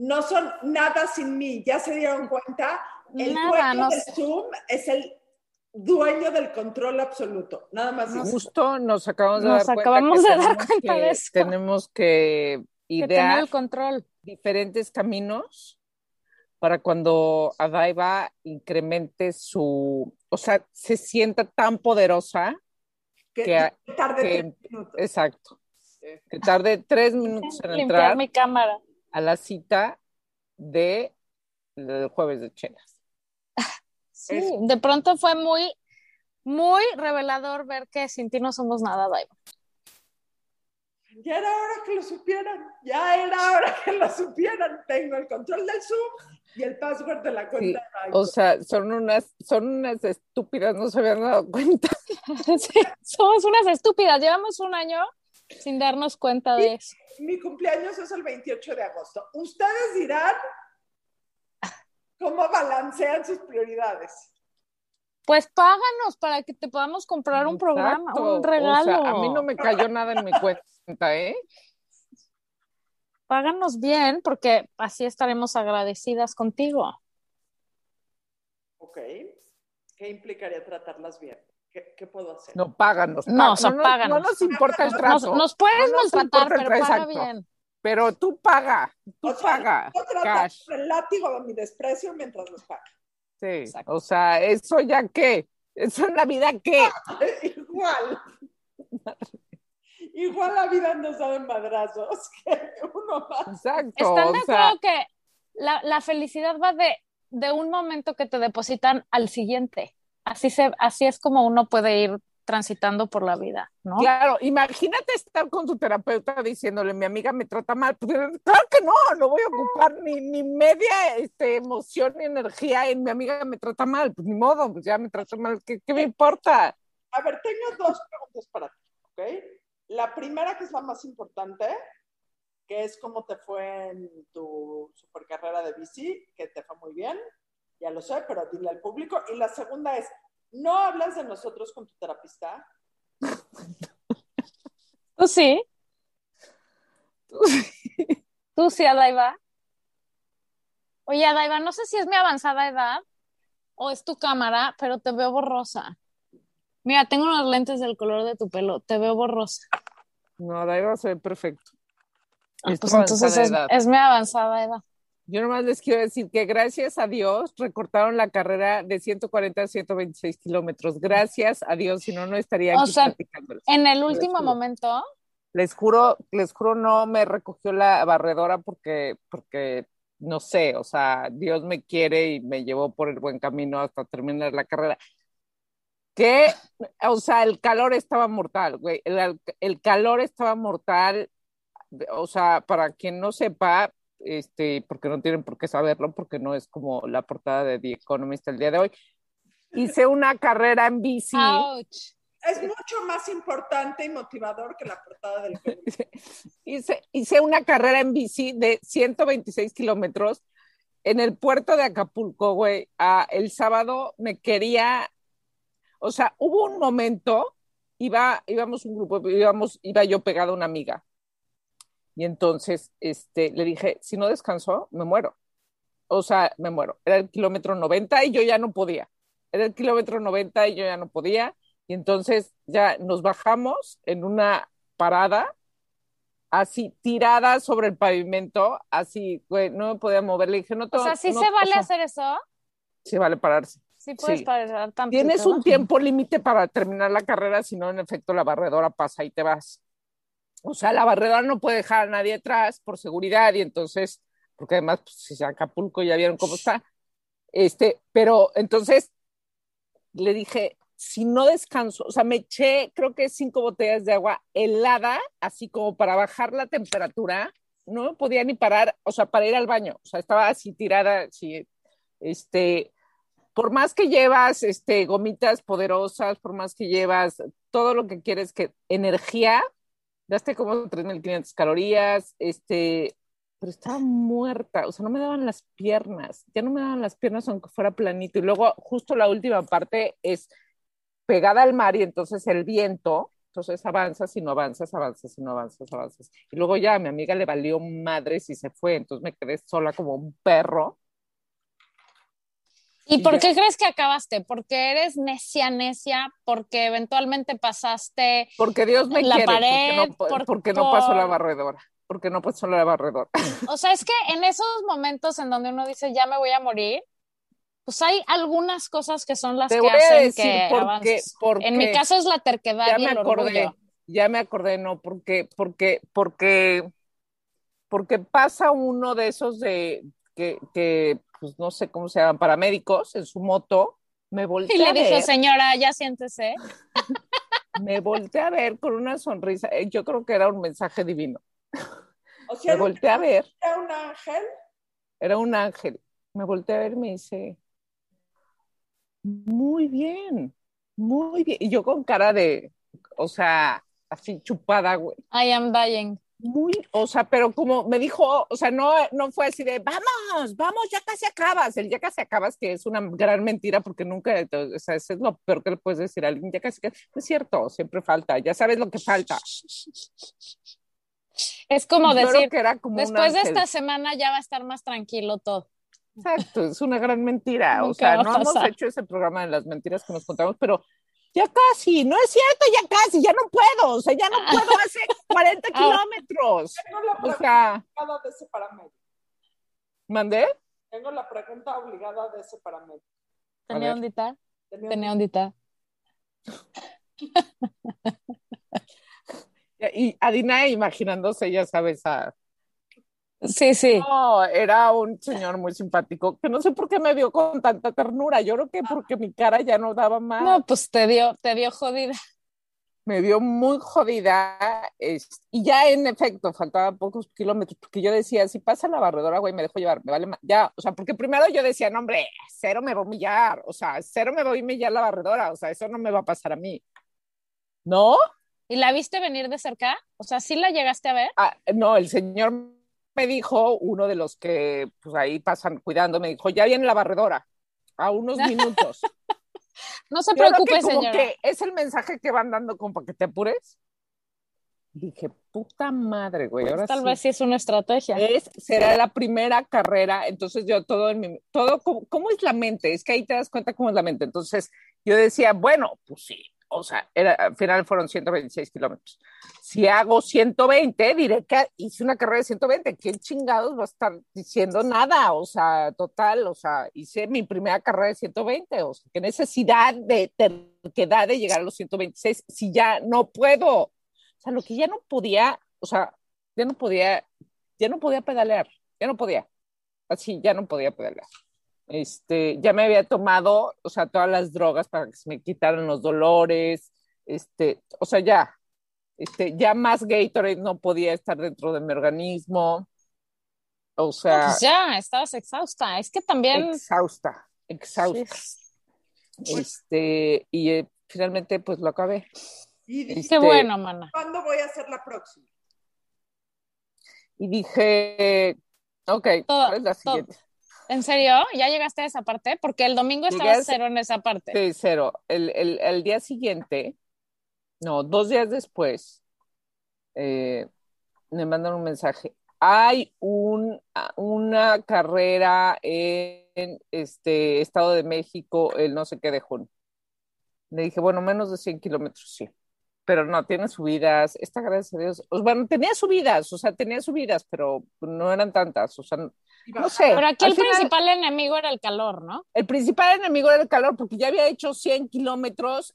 no son nada sin mí. ¿Ya se dieron cuenta? El Nada, dueño no sé. Zoom es el dueño del control absoluto. Nada más. digo. Justo nos acabamos de Nos dar cuenta acabamos de dar tenemos cuenta que- de eso. Tenemos que idear el control. diferentes caminos para cuando Adaiva incremente su, o sea, se sienta tan poderosa que, que- que tarde que- tres minutos. Exacto. Que tarde tres minutos en Limpiar entrar mi cámara. A la cita de del jueves de chelas. Sí, Es- de pronto fue muy, muy revelador ver que sin ti no somos nada, Daiva. Ya era hora que lo supieran. Ya era hora que lo supieran. Tengo el control del Zoom y el password de la cuenta de Baidu. O sea, son unas, son unas estúpidas, no se habían dado cuenta. Sí, somos unas estúpidas. Llevamos un año sin darnos cuenta de eso. Mi cumpleaños es el 28 de agosto. Ustedes dirán cómo balancean sus prioridades. Pues páganos para que te podamos comprar un programa, un regalo. O sea, a mí no me cayó nada en mi cuenta, ¿eh? Páganos bien porque así estaremos agradecidas contigo. Ok. ¿Qué implicaría tratarlas bien? ¿Qué, qué puedo hacer? No, páganos. No, pa- o sea, nos- páganos. No nos importa el Nos, trato, nos puedes No nos maltratar, pero paga exacto. bien. pero tú paga, tú O sea, paga, Yo cash. el látigo de mi desprecio mientras los pago. Sí, Exacto. o sea, eso ya qué, eso en la vida qué. Igual. Igual la vida nos da de madrazos que uno más. Exacto. ¿Están de sea, acuerdo que la, la felicidad va de, de un momento que te depositan al siguiente? Así, se, así es como uno puede ir transitando por la vida, ¿no? Claro, imagínate estar con tu terapeuta diciéndole, mi amiga me trata mal. Pues, claro que no, no voy a ocupar ni, ni media este, emoción ni energía en mi amiga me trata mal. Pues ni modo, pues ya me trata mal, ¿qué, qué me importa? A ver, tengo dos preguntas para ti, ¿ok? La primera, que es la más importante, que es cómo te fue en tu super carrera de bici, que te fue muy bien, ya lo sé, pero dile al público. Y la segunda es, ¿no hablas de nosotros con tu terapista? ¿Tú sí? ¿Tú sí, Adaiva? Oye, Adaiva, no sé si es mi avanzada edad o es tu cámara, pero te veo borrosa. Mira, tengo unos lentes del color de tu pelo, te veo borrosa. No, de ahí va a ser perfecto. Ah, pues entonces es mi avanzada edad. Yo nomás les quiero decir que gracias a Dios recortaron la carrera de 140 a 126 kilómetros. Gracias a Dios, si no, no estaría O aquí sea, platicándoles. En el último momento, Les juro, les juro, no me recogió la barredora porque, porque, no sé, o sea, Dios me quiere y me llevó por el buen camino hasta terminar la carrera. Que, o sea, el calor estaba mortal, güey. El, el calor estaba mortal. O sea, para quien no sepa, este, porque no tienen por qué saberlo, porque no es como la portada de The Economist el día de hoy. Hice una carrera en bici. ouch. Es mucho más importante y motivador que la portada del hice, hice una carrera en bici de 126 kilómetros en el puerto de Acapulco, güey. Ah, el sábado me quería, o sea, hubo un momento, iba, íbamos un grupo, íbamos, iba yo pegada a una amiga. Y entonces este, le dije, si no descanso, me muero. O sea, me muero. Era el kilómetro 90 y yo ya no podía. Era el kilómetro 90 y yo ya no podía. Y entonces ya nos bajamos en una parada así tirada sobre el pavimento, así, güey, no me podía mover. Le dije, no te O sea, ¿sí no, se vale o sea, hacer eso? Sí vale pararse. Sí puedes Sí. parar tantito, Tienes un tiempo límite para terminar la carrera, si no, en efecto, la barredora pasa y te vas. O sea, la barredora no puede dejar a nadie atrás por seguridad y entonces, porque además, pues, si Acapulco ya vieron cómo está. Este, pero entonces le dije, si no descanso, o sea, me eché, creo que cinco botellas de agua helada, así como para bajar la temperatura, no podía ni parar, o sea, para ir al baño, o sea, estaba así tirada, así, este, por más que llevas, este, gomitas poderosas, por más que llevas todo lo que quieres, que energía, daste como 3.500 calorías, este, pero estaba muerta, o sea, no me daban las piernas, ya no me daban las piernas aunque fuera planito. Y luego justo la última parte es pegada al mar y entonces el viento Entonces avanzas y no avanzas, avanzas y no avanzas, avanzas. Y luego ya a mi amiga le valió madres y se fue, entonces me quedé sola como un perro. ¿Y Y por ya. qué crees que acabaste? ¿Porque eres necia, necia? ¿Porque eventualmente pasaste? Porque Dios me La quiere, pared, porque no, por- porque no pasó la barredora, porque no pasó la barredora. O sea, es que en esos momentos en donde uno dice ya me voy a morir, pues hay algunas cosas que son las Te que voy a hacen decir que por qué, avances. porque En mi caso es la terquedad ya y me el acordé, orgullo. ya me acordé, no, porque, porque, porque, porque pasa uno de esos de que, que, pues no sé cómo se llaman, paramédicos en su moto, me volteé Y le a dijo, ver, señora, ya siéntese. me volteé a ver con una sonrisa, eh, yo creo que era un mensaje divino, O sea, me volteé a ver, era un ángel. era un ángel, me volteé a ver y me dice, muy bien, muy bien, y yo con cara de, o sea, así chupada, güey. I am dying. Muy, o sea, pero como me dijo, o sea, no, no fue así de, vamos, vamos, ya casi acabas. El ya casi acabas, que es una gran mentira porque nunca, o sea, eso es lo peor que le puedes decir a alguien, ya casi, es cierto, siempre falta, ya sabes lo que falta. Es como Yo decir, que era como después de esta semana ya va a estar más tranquilo todo. Exacto, es una gran mentira. O sea, no hemos hecho ese programa de las mentiras que nos contamos, pero ya casi, no es cierto, ya casi, ya no puedo, o sea, ya no puedo hacer 40 Ah. Kilómetros. Tengo la O pregunta sea, obligada de ese paramédico. ¿mandé? Tengo la pregunta obligada de ese paramédico. ¿Tenía ondita? Tenía un- Tenía ondita. Y Adina imaginándose, ya sabes, a, Sí, sí. No, era un señor muy simpático, que no sé por qué me vio con tanta ternura. Yo creo que porque mi cara ya no daba más. No, pues te dio, te dio jodida. Me vio muy jodida. es- y ya en efecto, faltaban pocos kilómetros, porque yo decía, si pasa la barredora, güey, me dejo llevar, me vale más. Ya, o sea, porque primero yo decía, no, hombre, cero me va a humillar, o sea, cero me va a humillar la barredora, o sea, eso no me va a pasar a mí. ¿No? ¿Y la viste venir de cerca? O sea, ¿sí la llegaste a ver? Ah, no, el señor me dijo, uno de los que pues ahí pasan cuidando, me dijo, ya viene la barredora, a unos minutos. No se preocupe, que es el mensaje que van dando como para que te apures. Dije, puta madre, güey, ahora Tal sí. vez sí es una estrategia. Es, será la primera carrera, entonces yo todo en mi, todo, ¿cómo, cómo es la mente? Es que ahí te das cuenta cómo es la mente. Entonces yo decía, bueno, pues sí, o sea, era, al final fueron 126 kilómetros. Si hago 120, diré que hice una carrera de 120. ¿Qué chingados va a estar diciendo nada? O sea, total, o sea, hice mi primera carrera de 120. O sea, qué necesidad de terquedad de llegar a los 126 si ya no puedo. O sea, lo que ya no podía, o sea, ya no podía, ya no podía pedalear, ya no podía. Así, ya no podía pedalear. Este, ya me había tomado, o sea, todas las drogas para que se me quitaran los dolores, este, o sea, ya, este, ya más Gatorade no podía estar dentro de mi organismo, o sea, pues ya, estabas exhausta. Es que también. exhausta, exhausta, este, y eh, finalmente pues lo acabé. Y dije, Este, Qué bueno, mana. ¿cuándo voy a hacer la próxima? Y dije, ok, Todo- ¿cuál es la todo. siguiente? ¿En serio? ¿Ya llegaste a esa parte? Porque el domingo Llegué estabas a ese- cero en esa parte. Sí, cero. El, el, el día siguiente, no, dos días después, eh, me mandan un mensaje. Hay un, una carrera en este Estado de México, el no sé qué de junio. Le dije, bueno, menos de 100 kilómetros, sí. Pero no, tiene subidas. Esta, gracias a Dios. o- Bueno, tenía subidas, o sea, tenía subidas, pero no eran tantas. O sea, no, sé. Pero aquí el final- principal enemigo era el calor, ¿no? el principal enemigo era el calor, porque ya había hecho 100 kilómetros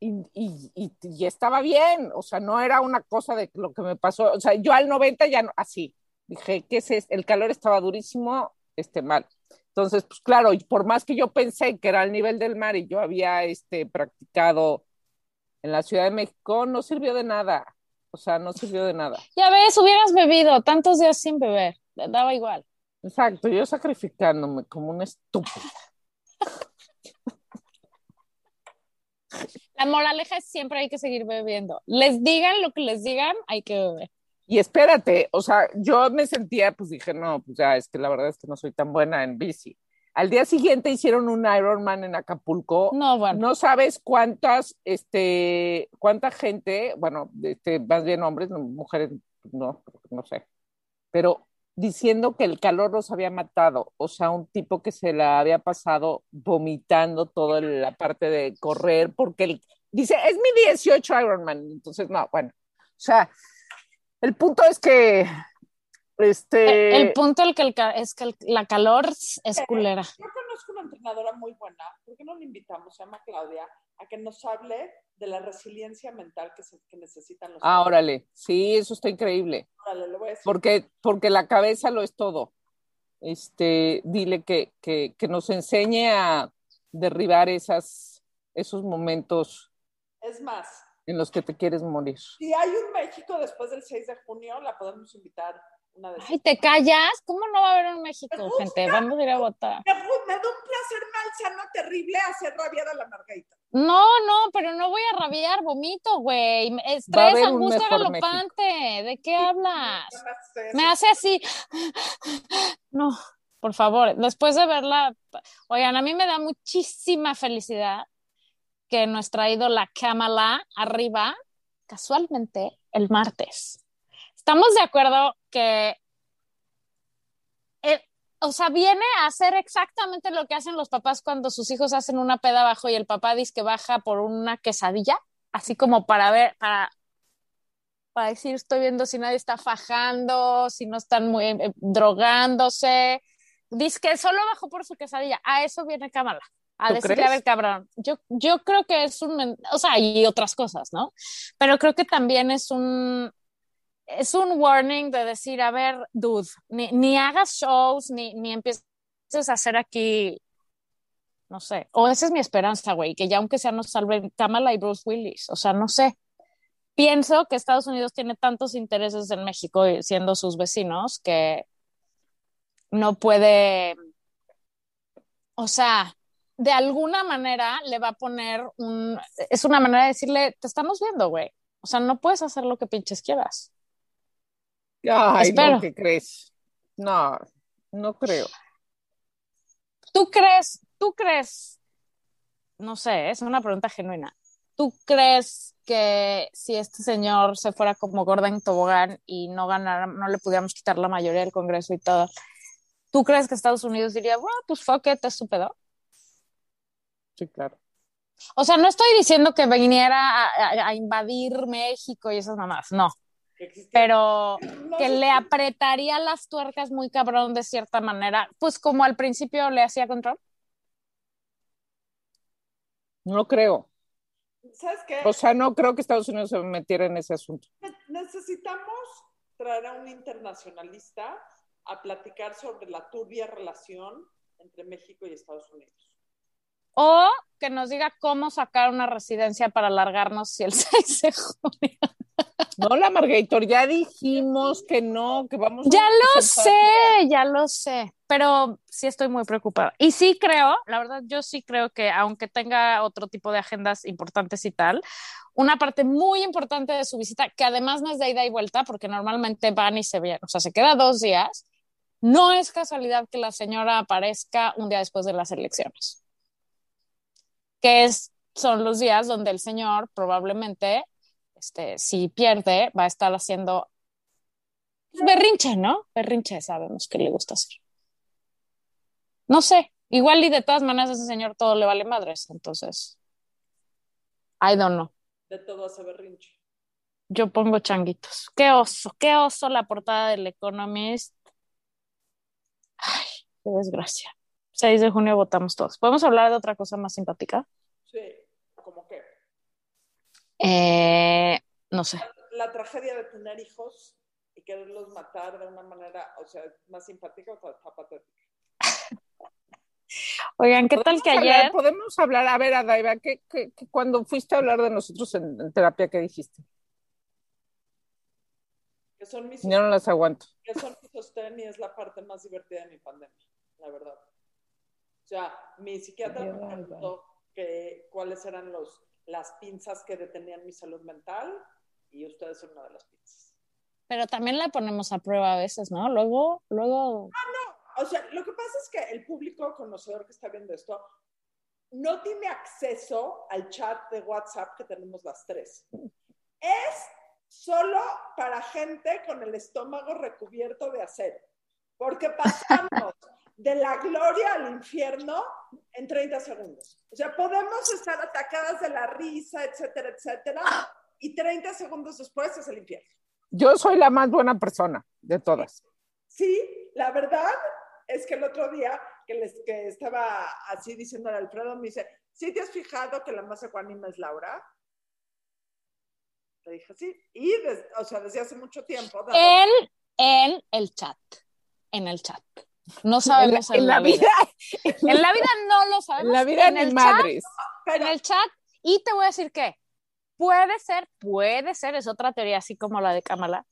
y, y, y, y estaba bien, o sea, no era una cosa de lo que me pasó, o sea, yo al 90 ya no, así, dije, ¿qué es esto? El calor estaba durísimo, este, mal. Entonces, pues claro, y por más que yo pensé que era al nivel del mar y yo había, este, practicado en la Ciudad de México, no sirvió de nada, o sea, no sirvió de nada. Ya ves, hubieras bebido tantos días sin beber. Daba igual. Exacto, yo sacrificándome como una estúpida. La moraleja es siempre hay que seguir bebiendo. Les digan lo que les digan, hay que beber. Y espérate, o sea, yo me sentía, pues dije, no, pues ya, es que la verdad es que no soy tan buena en bici. Al día siguiente hicieron un Ironman en Acapulco. No, bueno. No sabes cuántas, este, cuánta gente, bueno, este, más bien hombres, mujeres, no, no sé, pero diciendo que el calor los había matado, o sea, un tipo que se la había pasado vomitando toda la parte de correr, porque él dice, es mi 18 Ironman, entonces, no, bueno, o sea, el punto es que este... El, punto el que el, es que la calor es culera. Yo conozco una entrenadora muy buena, ¿por qué no la invitamos? Se llama Claudia, a que nos hable de la resiliencia mental que, se, que necesitan los Ah, órale, sí, eso está increíble. Órale, le voy a decir. Porque, porque la cabeza lo es todo. Este, dile que, que, que nos enseñe a derribar esas, esos momentos. Es más, en los que te quieres morir. Si hay un México después del 6 de junio, la podemos invitar Ay, ¿te callas? ¿Cómo no va a haber un México, gente? Vamos a ir a votar. Me, da un placer malsano terrible hacer rabiar a la Margarita. No, no, pero no voy a rabiar, vomito, güey. Estrés, angustia galopante. ¿De qué hablas? Me hace así. No, por favor, después de verla, oigan, a mí me da muchísima felicidad que nuestra ídola Kamala arriba, casualmente, el martes estamos de acuerdo que, eh, o sea, viene a hacer exactamente lo que hacen los papás cuando sus hijos hacen una peda abajo y el papá dice que baja por una quesadilla, así como para ver, para, para decir, estoy viendo si nadie está fajando, si no están muy eh, drogándose. Dice que solo bajó por su quesadilla. A eso viene Cámara a decirle a ver cabrón. Yo, yo creo que es un, o sea, y otras cosas, ¿no? Pero creo que también es un, es un warning de decir, a ver, dude, ni, hagas shows, ni, empieces a hacer aquí, no sé, o esa es mi esperanza, güey, que ya aunque sea nos salven Kamala y Bruce Willis, o sea, no sé. Pienso que Estados Unidos tiene tantos intereses en México siendo sus vecinos que no puede, o sea, de alguna manera le va a poner un, es una manera de decirle, te estamos viendo, güey. O sea, no puedes hacer lo que pinches quieras. Ay, no, ¿qué crees? No, no creo. ¿Tú crees, tú crees, no sé, es una pregunta genuina, ¿tú crees que si este señor se fuera como Gordon Tobogán y no ganara, no le pudiéramos quitar la mayoría del Congreso y todo, ¿tú crees que Estados Unidos diría, bueno, pues fuck it, es Sí, claro. O sea, no estoy diciendo que viniera a, a invadir México y esas mamás, no pero que le apretaría las tuercas muy cabrón de cierta manera, pues como al principio le hacía control. No creo. ¿Sabes qué? O sea, no creo que Estados Unidos se metiera en ese asunto. Necesitamos traer a un internacionalista a platicar sobre la turbia relación entre México y Estados Unidos. O que nos diga cómo sacar una residencia para alargarnos si el 6 de junio. No, la Margator, ya dijimos que no, que vamos Ya lo sé, ya lo sé, pero sí estoy muy preocupada. Y sí creo, la verdad, yo sí creo que aunque tenga otro tipo de agendas importantes y tal, una parte muy importante de su visita, que además no es de ida y vuelta, porque normalmente van y se vienen, o sea, se queda dos días, no es casualidad que la señora aparezca un día después de las elecciones, que es, son los días donde el señor probablemente este, si pierde, va a estar haciendo berrinche, ¿no? Berrinche, sabemos que le gusta hacer. No sé, igual y de todas maneras a ese señor todo le vale madres, entonces. I don't know. De todo hace berrinche. Yo pongo changuitos. Qué oso, qué oso la portada del Economist. Ay, qué desgracia. 6 de junio votamos todos. ¿Podemos hablar de otra cosa más simpática? Sí, ¿cómo qué? Eh, no sé. La, tragedia de tener hijos y quererlos matar de una manera, o sea, más simpática o patética. Oigan, ¿qué tal que ayer? Podemos hablar, a ver, Adaiva, ¿qué, qué, cuando fuiste a hablar de nosotros en, terapia, ¿qué dijiste? Que son mis no las aguanto. Que son mis sostén y es la parte más divertida de mi pandemia, la verdad. O sea, mi psiquiatra me preguntó que, cuáles eran los las pinzas que detenían mi salud mental y ustedes son una de las pinzas. Pero también la ponemos a prueba a veces, ¿no? Luego, luego. Ah, no, o sea, lo que pasa es que el público conocedor que está viendo esto no tiene acceso al chat de WhatsApp que tenemos las tres. Es solo para gente con el estómago recubierto de acero, porque pasamos de la gloria al infierno en 30 segundos. O sea, podemos estar atacadas de la risa, etcétera, etcétera, y 30 segundos después es el infierno. Yo soy la más buena persona de todas. Sí, la verdad es que el otro día que, les, que estaba así diciendo a Alfredo, me dice, ¿sí te has fijado que la más ecuánime es Laura? Le dije, sí. Y, des- o sea, desde hace mucho tiempo. dado- En, en el chat. En el chat. No En la, sabemos en, en la vida, En la vida no lo sabemos. en la vida en el madres. chat, en el chat. Y te voy a decir que puede ser, puede ser, es otra teoría así como la de Kamala.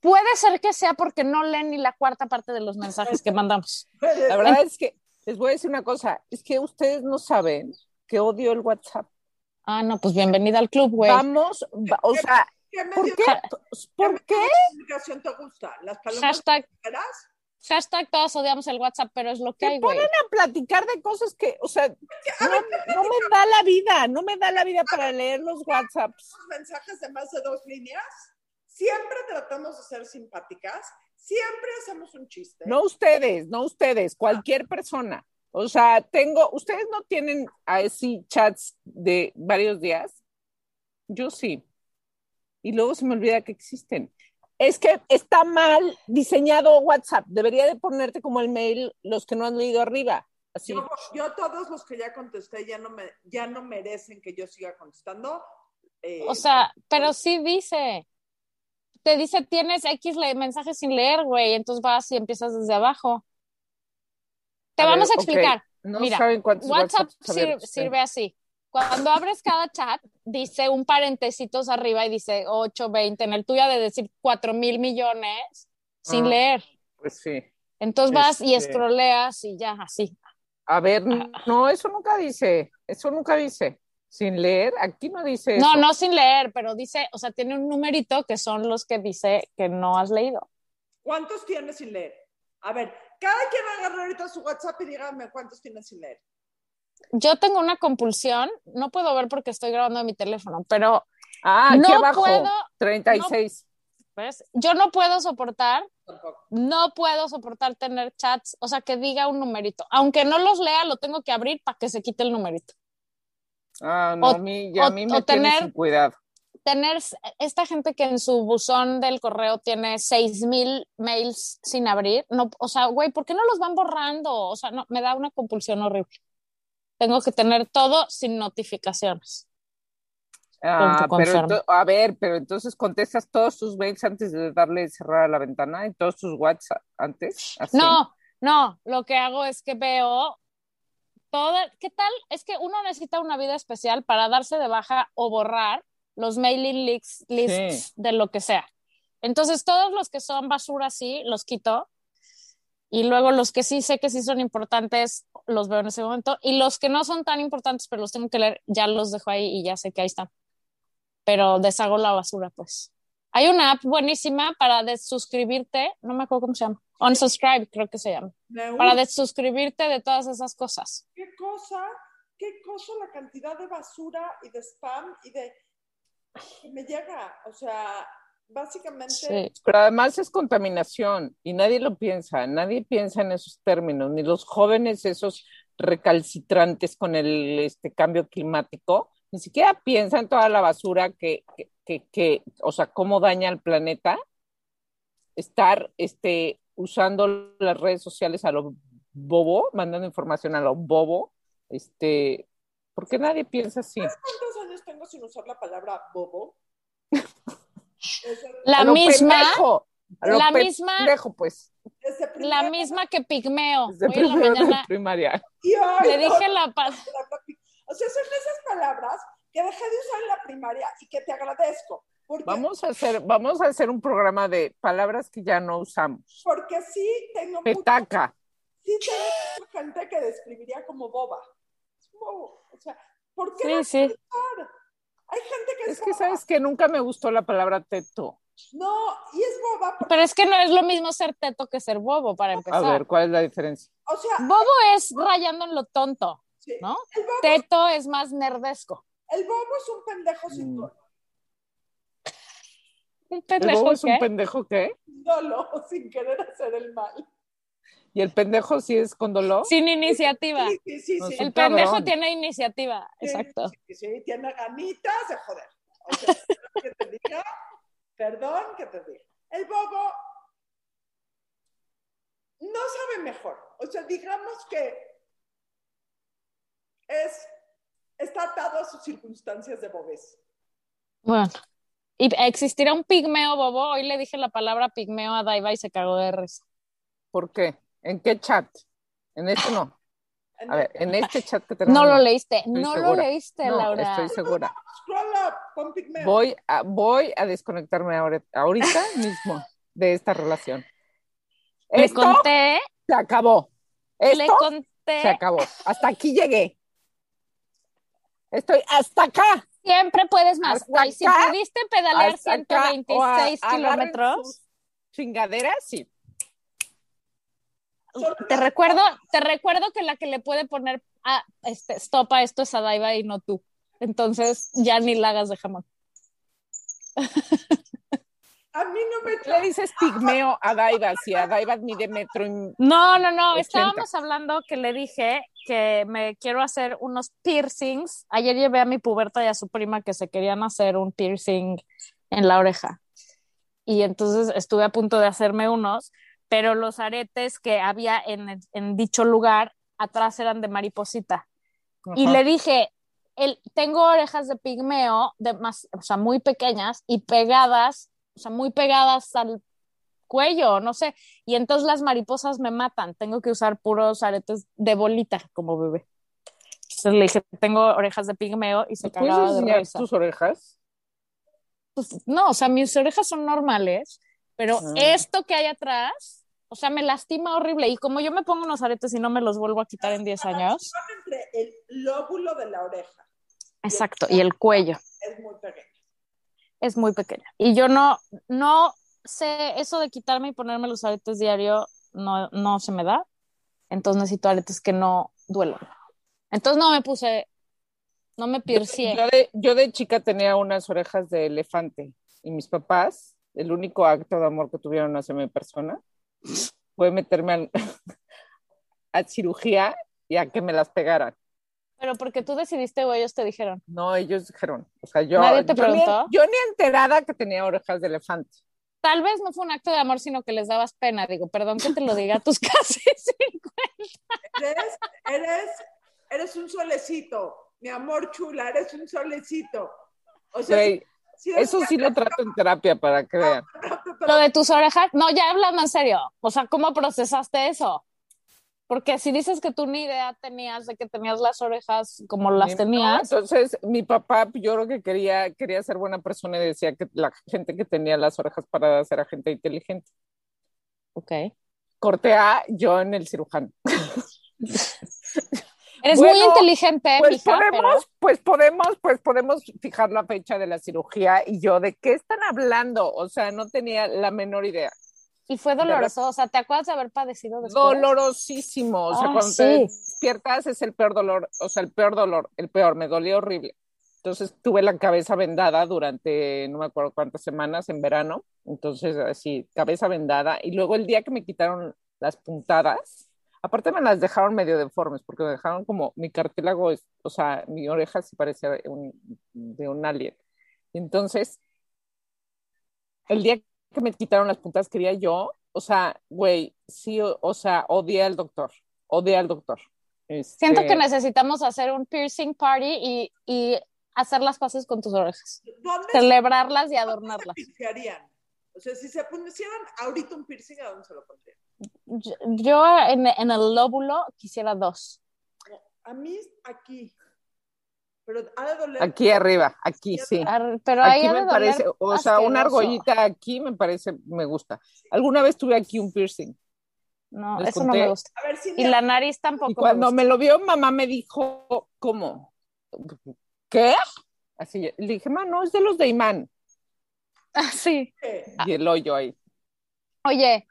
Puede ser que sea porque no leen ni la cuarta parte de los mensajes que mandamos. La verdad es que les voy a decir una cosa, es que ustedes no saben que odio el WhatsApp. Ah, no, pues bienvenida al club, güey. Vamos, va- o sea, ¿Qué ¿por qué? ¿Por qué? comunicación te gusta? ¿Las palomas Hashtag? Hashtag todos odiamos el WhatsApp, pero es lo que hay, güey. ponen a platicar de cosas que, o sea, no, no me da la vida, no me da la vida para leer los WhatsApps. Los mensajes de más de dos líneas, siempre tratamos de ser simpáticas, siempre hacemos un chiste. No ustedes, no ustedes, cualquier persona. O sea, tengo, ustedes no tienen así chats de varios días. Yo sí. Y luego se me olvida que existen. Es que está mal diseñado WhatsApp. Debería de ponerte como el mail los que no han leído arriba. Así. Yo, yo todos los que ya contesté ya no, me, ya no merecen que yo siga contestando. Eh, O sea, pero sí dice. Te dice, tienes X mensajes sin leer, güey. Entonces vas y empiezas desde abajo. Te A vamos ver, a explicar. No Mira, saben cuántos WhatsApp WhatsApps sir- abiertos sirve tengo. así. Cuando abres cada chat, dice un parentesitos arriba y dice 8, 20. En el tuyo ha de decir 4 mil millones sin Ah. leer. Pues sí. Entonces vas y Este- scrolleas y ya, así. A ver, Ah. no, eso nunca dice. Eso nunca dice. Sin leer, aquí no dice No, eso. no sin leer, pero dice, o sea, tiene un numerito que son los que dice que no has leído. ¿Cuántos tienes sin leer? A ver, cada quien agarre ahorita su WhatsApp y dígame cuántos tienes sin leer. Yo tengo una compulsión, no puedo ver porque estoy grabando en mi teléfono, pero Ah, aquí no abajo, puedo, 36. ¿ves? Yo no puedo soportar, no puedo soportar tener chats, o sea, que diga un numerito. Aunque no los lea, lo tengo que abrir para que se quite el numerito. Ah, no, O- a mí, ya o- a mí me tiene tener- sin cuidado. Tener esta gente que en su buzón del correo tiene seis mil mails sin abrir, no, o sea, güey, ¿por qué no los van borrando? O sea, no, me da una compulsión horrible. Tengo que tener todo sin notificaciones. Ah, pero a ver, pero entonces contestas todos tus mails antes de darle cerrar a la ventana y todos tus WhatsApp antes. así. No, no, lo que hago es que veo toda, ¿qué tal? Es que uno necesita una vida especial para darse de baja o borrar los mailing lists, lists Sí. de lo que sea. Entonces, todos los que son basura sí, los quito. Y luego los que sí sé que sí son importantes, los veo en ese momento. Y los que no son tan importantes, pero los tengo que leer, ya los dejo ahí y ya sé que ahí están. Pero deshago la basura, pues. Hay una app buenísima para desuscribirte, no me acuerdo cómo se llama. Unsubscribe, creo que se llama. Me Para desuscribirte de todas esas cosas. ¿Qué cosa? ¿Qué cosa la cantidad de basura y de spam y de... me llega? O sea, básicamente... Sí. Pero además es contaminación y nadie lo piensa, nadie piensa en esos términos, ni los jóvenes esos recalcitrantes con el este, cambio climático, ni siquiera piensan toda la basura que, que, que, que, o sea, cómo daña al planeta estar este, usando las redes sociales a lo bobo, mandando información a lo bobo, este, porque nadie piensa así. ¿Cuántos años tengo sin usar la palabra bobo? La misma, pendejo, la misma, pendejo, pues, la misma que Pigmeo. desde Hoy en la de mañana primaria. y hoy le no, dije la pa- palabra pi- O sea, son esas palabras que dejé de usar en la primaria y que te agradezco. Porque, Vamos a hacer, vamos a hacer un programa de palabras que ya no usamos. porque sí tengo mucha, Petaca. sí tengo mucha gente que describiría como boba. Es bobo. O sea, ¿por qué Sí, no sí. usar? Hay gente que es, Es que boba. sabes que nunca me gustó la palabra teto. No, y es boba. porque- Pero es que no es lo mismo ser teto que ser bobo, para A empezar. ver, ¿cuál es la diferencia? o sea, Bobo es rayando en lo tonto, sí, ¿no? el, bobo, Teto es más nerdesco. el bobo es un pendejo sin Mm. dolo, Un ¿El pendejo bobo es un ¿qué? pendejo qué? dolo, sin querer hacer el mal. ¿Y el pendejo sí es con dolor? Sin iniciativa. Sí, sí, sí. El pendejo cabrón. tiene iniciativa, exacto. Sí, sí, tiene ganitas de joder. O sea, perdón que te diga, perdón que te diga. El bobo no sabe mejor. O sea, digamos que es, está atado a sus circunstancias de bobés. Bueno. Y existirá un pigmeo bobo. Hoy le dije la palabra pigmeo a Daiva y se cagó de risa. ¿Por qué? ¿En qué chat? En este no. A ver, en este chat que tenemos. No lo leíste, no lo leíste, No, Laura. estoy segura. Voy a, voy a desconectarme ahora- ahorita mismo de esta relación. Le Esto conté, se acabó. le conté. se acabó. Hasta aquí llegué. Estoy hasta acá. Siempre puedes más. Hasta si pudiste pedalear Hasta acá. 126 O a- agarren kilómetros, Chingaderas, sí. Te recuerdo, te recuerdo que la que le puede poner a este, stop a esto es a Daiva y no tú. Entonces ya ni la hagas de jamón. A mí no me Le dices pigmeo a Daiva, si a Daiva mide metro y... No, no, no. 80. Estábamos hablando que le dije que me quiero hacer unos piercings. Ayer llevé a mi puberta y a su prima que se querían hacer un piercing en la oreja. Y entonces estuve a punto de hacerme unos, pero los aretes que había en, en dicho lugar atrás eran de mariposita. Y le dije, el, tengo orejas de pigmeo, de más, o sea, muy pequeñas y pegadas, o sea, muy pegadas al cuello, no sé. Y entonces las mariposas me matan. Tengo que usar puros aretes de bolita como bebé. Entonces le dije, tengo orejas de pigmeo y se ¿Me ¿Puedes cagaba de risa. tus orejas? Pues, no, o sea, mis orejas son normales, pero Ah. esto que hay atrás, o sea, me lastima horrible. Y como yo me pongo unos aretes y no me los vuelvo a quitar en 10 años, entre el lóbulo de la oreja exacto, y el cuello. es muy pequeño. es muy pequeña. Y yo no, no sé, eso de quitarme y ponerme los aretes diario no, no se me da. Entonces necesito aretes que no duelan. Entonces no me puse, no me piercié. Yo de, yo de chica tenía unas orejas de elefante y mis papás, el único acto de amor que tuvieron hacia mi persona fue meterme al- a cirugía y a que me las pegaran. Pero porque tú decidiste o ellos te dijeron. No, ellos dijeron, o sea, yo, ¿Nadie te yo ni- preguntó? yo ni enterada que tenía orejas de elefante. Tal vez no fue un acto de amor, sino que les dabas pena. Digo, perdón que te lo diga a tus casi cincuenta. Eres, eres, eres un solecito, mi amor chula, eres un solecito. O sea, eso sí lo trato en terapia para que vean. Lo de tus orejas, no, ya hablando en serio. O sea, ¿cómo procesaste eso? Porque si dices que tú ni idea tenías de que tenías las orejas como las tenías, no, entonces, mi papá, yo creo que quería, quería ser buena persona y decía que la gente que tenía las orejas paradas era gente inteligente. ok. Corte A, yo en el cirujano. Eres Bueno, muy inteligente, Pues mija, podemos, pero pues podemos, pues podemos fijar la fecha de la cirugía y yo, ¿de qué están hablando? O sea, no tenía la menor idea. y fue doloroso. O sea, ¿te acuerdas de haber padecido después? Dolorosísimo. O sea, Ah, cuando sí. te despiertas es el peor dolor, o sea, el peor dolor, el peor, me dolía horrible. Entonces tuve la cabeza vendada durante no me acuerdo cuántas semanas en verano. Entonces, así, cabeza vendada. Y luego el día que me quitaron las puntadas, aparte me las dejaron medio deformes, porque me dejaron como mi cartílago, es- o sea, mi oreja sí parecía de un, de un alien. Entonces, el día que me quitaron las puntadas quería yo, o sea, güey, sí, o, o sea, odié al doctor, odié al doctor. Este, Siento que necesitamos hacer un piercing party y, y hacer las paces con tus orejas. ¿Dónde se Celebrarlas y adornarlas. piercearían? O sea, si se pusieran ahorita un piercing, ¿a dónde se lo pondrían? Yo, yo en, en el lóbulo quisiera dos. A mí aquí. Pero ha de doler. Aquí arriba, aquí, sí. Ar- Pero Aquí me parece, o sea, una argollita aquí me parece, me gusta. Alguna vez tuve aquí un piercing. No, Les eso no me gusta. A ver si Y la nariz tampoco Y cuando me me lo vio, mamá me dijo, ¿cómo? ¿Qué? Así, le dije, ma, no, es de los de imán. Ah, sí. Y el hoyo ahí. Oye,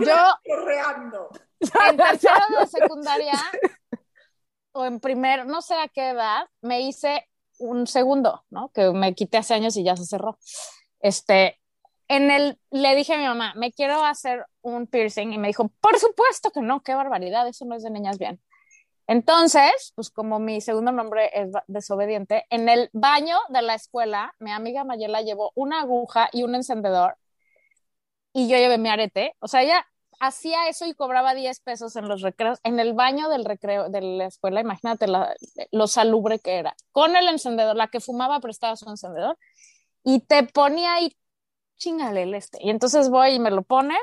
Yo- correando. en tercero de secundaria o en primer, no sé a qué edad, me hice un segundo, ¿no? Que me quité hace años y ya se cerró. Este, en el, le dije a mi mamá, me quiero hacer un piercing y me dijo, por supuesto que no, qué barbaridad, eso no es de niñas bien. Entonces, pues como mi segundo nombre es desobediente, en el baño de la escuela, mi amiga Mayela llevó una aguja y un encendedor y yo llevé mi arete. O sea, ella hacía eso y cobraba 10 pesos en los recreos, en el baño del recreo de la escuela, imagínate la- lo salubre que era, con el encendedor, la que fumaba prestaba su encendedor y te ponía ahí, chingale el este. Y entonces voy y me lo pone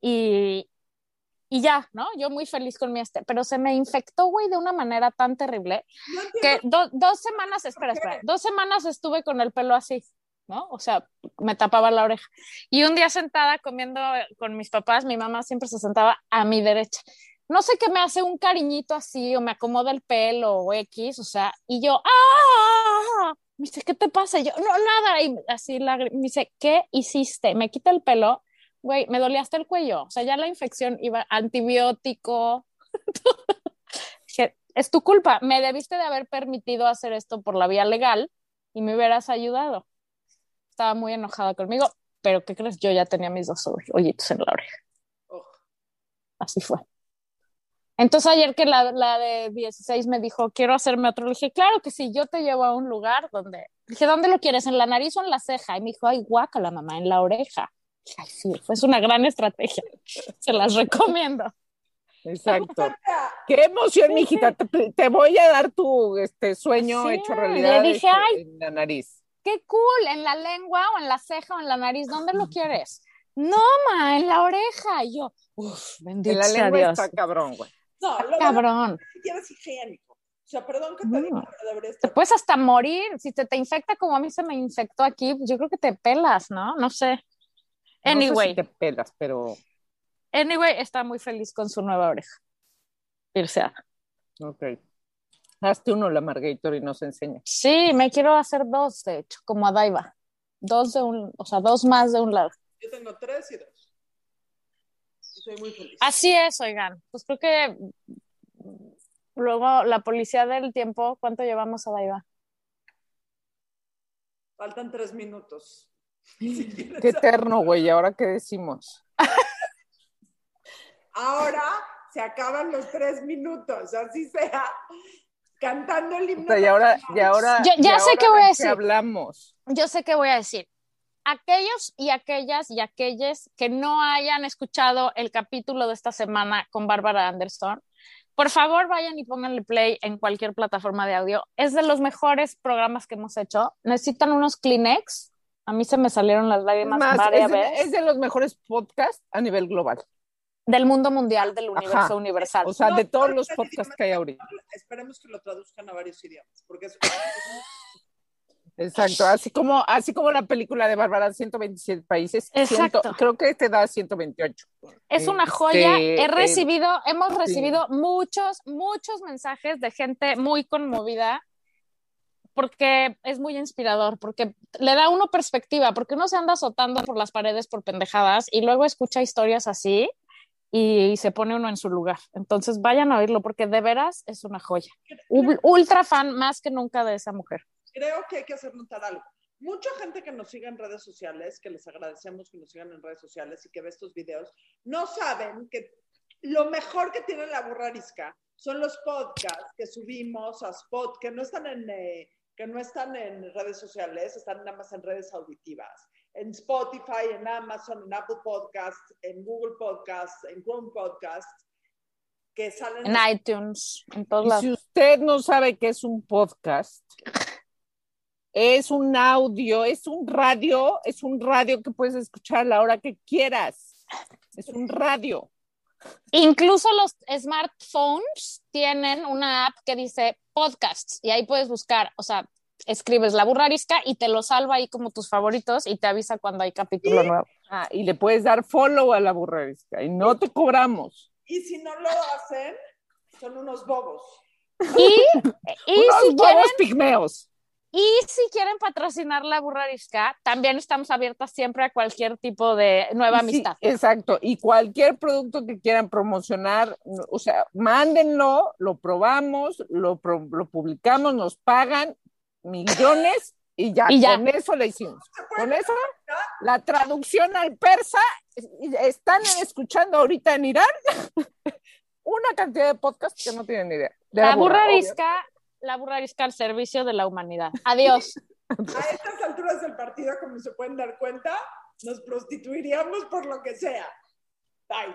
y, y ya, ¿no? Yo muy feliz con mi este, pero se me infectó, güey, de una manera tan terrible No que do- dos semanas, espera, espera, dos semanas estuve con el pelo así, ¿no? O sea, me tapaba la oreja. Y un día sentada comiendo con mis papás, mi mamá siempre se sentaba a mi derecha. No sé qué me hace un cariñito así o me acomoda el pelo o X, o sea, y yo, ¡ah! Me dice, ¿qué te pasa? Yo, no, nada. Y así me dice, ¿qué hiciste? Me quita el pelo, güey, me dolía hasta el cuello. O sea, ya la infección iba antibiótico. Es tu culpa. Me debiste de haber permitido hacer esto por la vía legal y me hubieras ayudado. Estaba muy enojada conmigo, pero ¿qué crees? Yo ya tenía mis dos hoyitos en la oreja. Oh, Así fue. Entonces ayer que la, la de 16 me dijo, quiero hacerme otro, le dije, claro que sí, yo te llevo a un lugar donde, le dije, ¿dónde lo quieres? ¿En la nariz o en la ceja? Y me dijo, ay, guácala, mamá, en la oreja. Dije, Ay, sí, fue una gran estrategia. Se las recomiendo. Exacto. Qué emoción, Sí, mijita. Te, te voy a dar tu este sueño Sí, hecho realidad le dije, este, "Ay". en la nariz. Qué cool, en la lengua o en la ceja o en la nariz, ¿dónde lo quieres? No, ma, en la oreja. Y yo, uff, bendito En la sea lengua Dios. está cabrón, güey. No, lo Cabrón. es que ni siquiera es higiénico. O sea, perdón que te No. diga, pero debería Te estar. puedes hasta morir. Si te, te infecta como a mí se me infectó aquí, yo creo que te pelas, ¿no? No sé. No sé Anyway, si te pelas, pero anyway, está muy feliz con su nueva oreja. Irse a. ok. Hazte uno, la Margator, y nos enseña. Sí, me quiero hacer dos, de hecho, como a Daiva. Dos de un, o sea, dos más de un lado. Yo tengo tres y dos. Y soy muy feliz. Así es, oigan. Pues creo que luego la policía del tiempo, ¿cuánto llevamos a Daiva? Faltan tres minutos. Si Qué eterno, güey. ¿Ahora qué decimos? Ahora se acaban los tres minutos, así sea. Cantando el O himno. sea, y ahora, y ahora, Yo- ya y sé ahora qué voy a ¿de decir. hablamos? yo sé qué voy a decir. Aquellos y aquellas y aquellos que no hayan escuchado el capítulo de esta semana con Bárbara Anderson, por favor vayan y pónganle play en cualquier plataforma de audio. Es de los mejores programas que hemos hecho. Necesitan unos Kleenex. A mí se me salieron las lágrimas más, varias es de, veces. es de los mejores podcasts a nivel global. Del mundo mundial, del Ajá. universo universal. O sea, No, de todos los podcasts que hay ahorita. Esperemos que lo traduzcan a varios idiomas, porque es Exacto, así como, así como la película de Bárbara, 127 países. Exacto. ciento- creo que este da 128. Es una Este, joya. He eh, recibido, hemos recibido muchos, muchos mensajes de gente muy conmovida porque es muy inspirador, porque le da a uno perspectiva, porque uno se anda azotando por las paredes por pendejadas y luego escucha historias así y, se pone uno en su lugar. Entonces vayan a oírlo porque de veras es una joya. Ul- Ultra fan más que nunca de esa mujer. creo que hay que hacer notar algo. Mucha gente que nos sigue en redes sociales, que les agradecemos que nos sigan en redes sociales y que ve estos videos, no saben que lo mejor que tiene la burrarisca son los podcasts que subimos a Spot, que no están en, eh, que no están en redes sociales, están nada más en redes auditivas. En Spotify, en Amazon, en Apple Podcasts, en Google Podcasts, en Chrome Podcasts, que salen En iTunes, en todos Y lados. si usted no sabe qué es un podcast, es un audio, es un radio, es un radio que puedes escuchar a la hora que quieras. Es un radio. Incluso los smartphones tienen una app que dice podcasts y ahí puedes buscar, o sea, escribes la burrarisca y te lo salva ahí como tus favoritos y te avisa cuando hay capítulo nuevo. Ah, y le puedes dar follow a la burrarisca y no te cobramos. Y si no lo hacen, son unos bobos. Y, y Unos si bobos quieren, pigmeos. Y si quieren patrocinar la burra arisca, también estamos abiertas siempre a cualquier tipo de nueva Sí, amistad. exacto. Y cualquier producto que quieran promocionar, o sea, mándenlo, lo probamos, lo, lo publicamos, nos pagan millones y ya, Y ya. con eso le hicimos. Con eso, la traducción al persa, están escuchando ahorita en Irán una cantidad de podcasts que no tienen ni idea. De La burra obvio. arisca, la burra arisca al servicio de la humanidad. Adiós. A estas alturas del partido, como se pueden dar cuenta, nos prostituiríamos por lo que sea. Bye.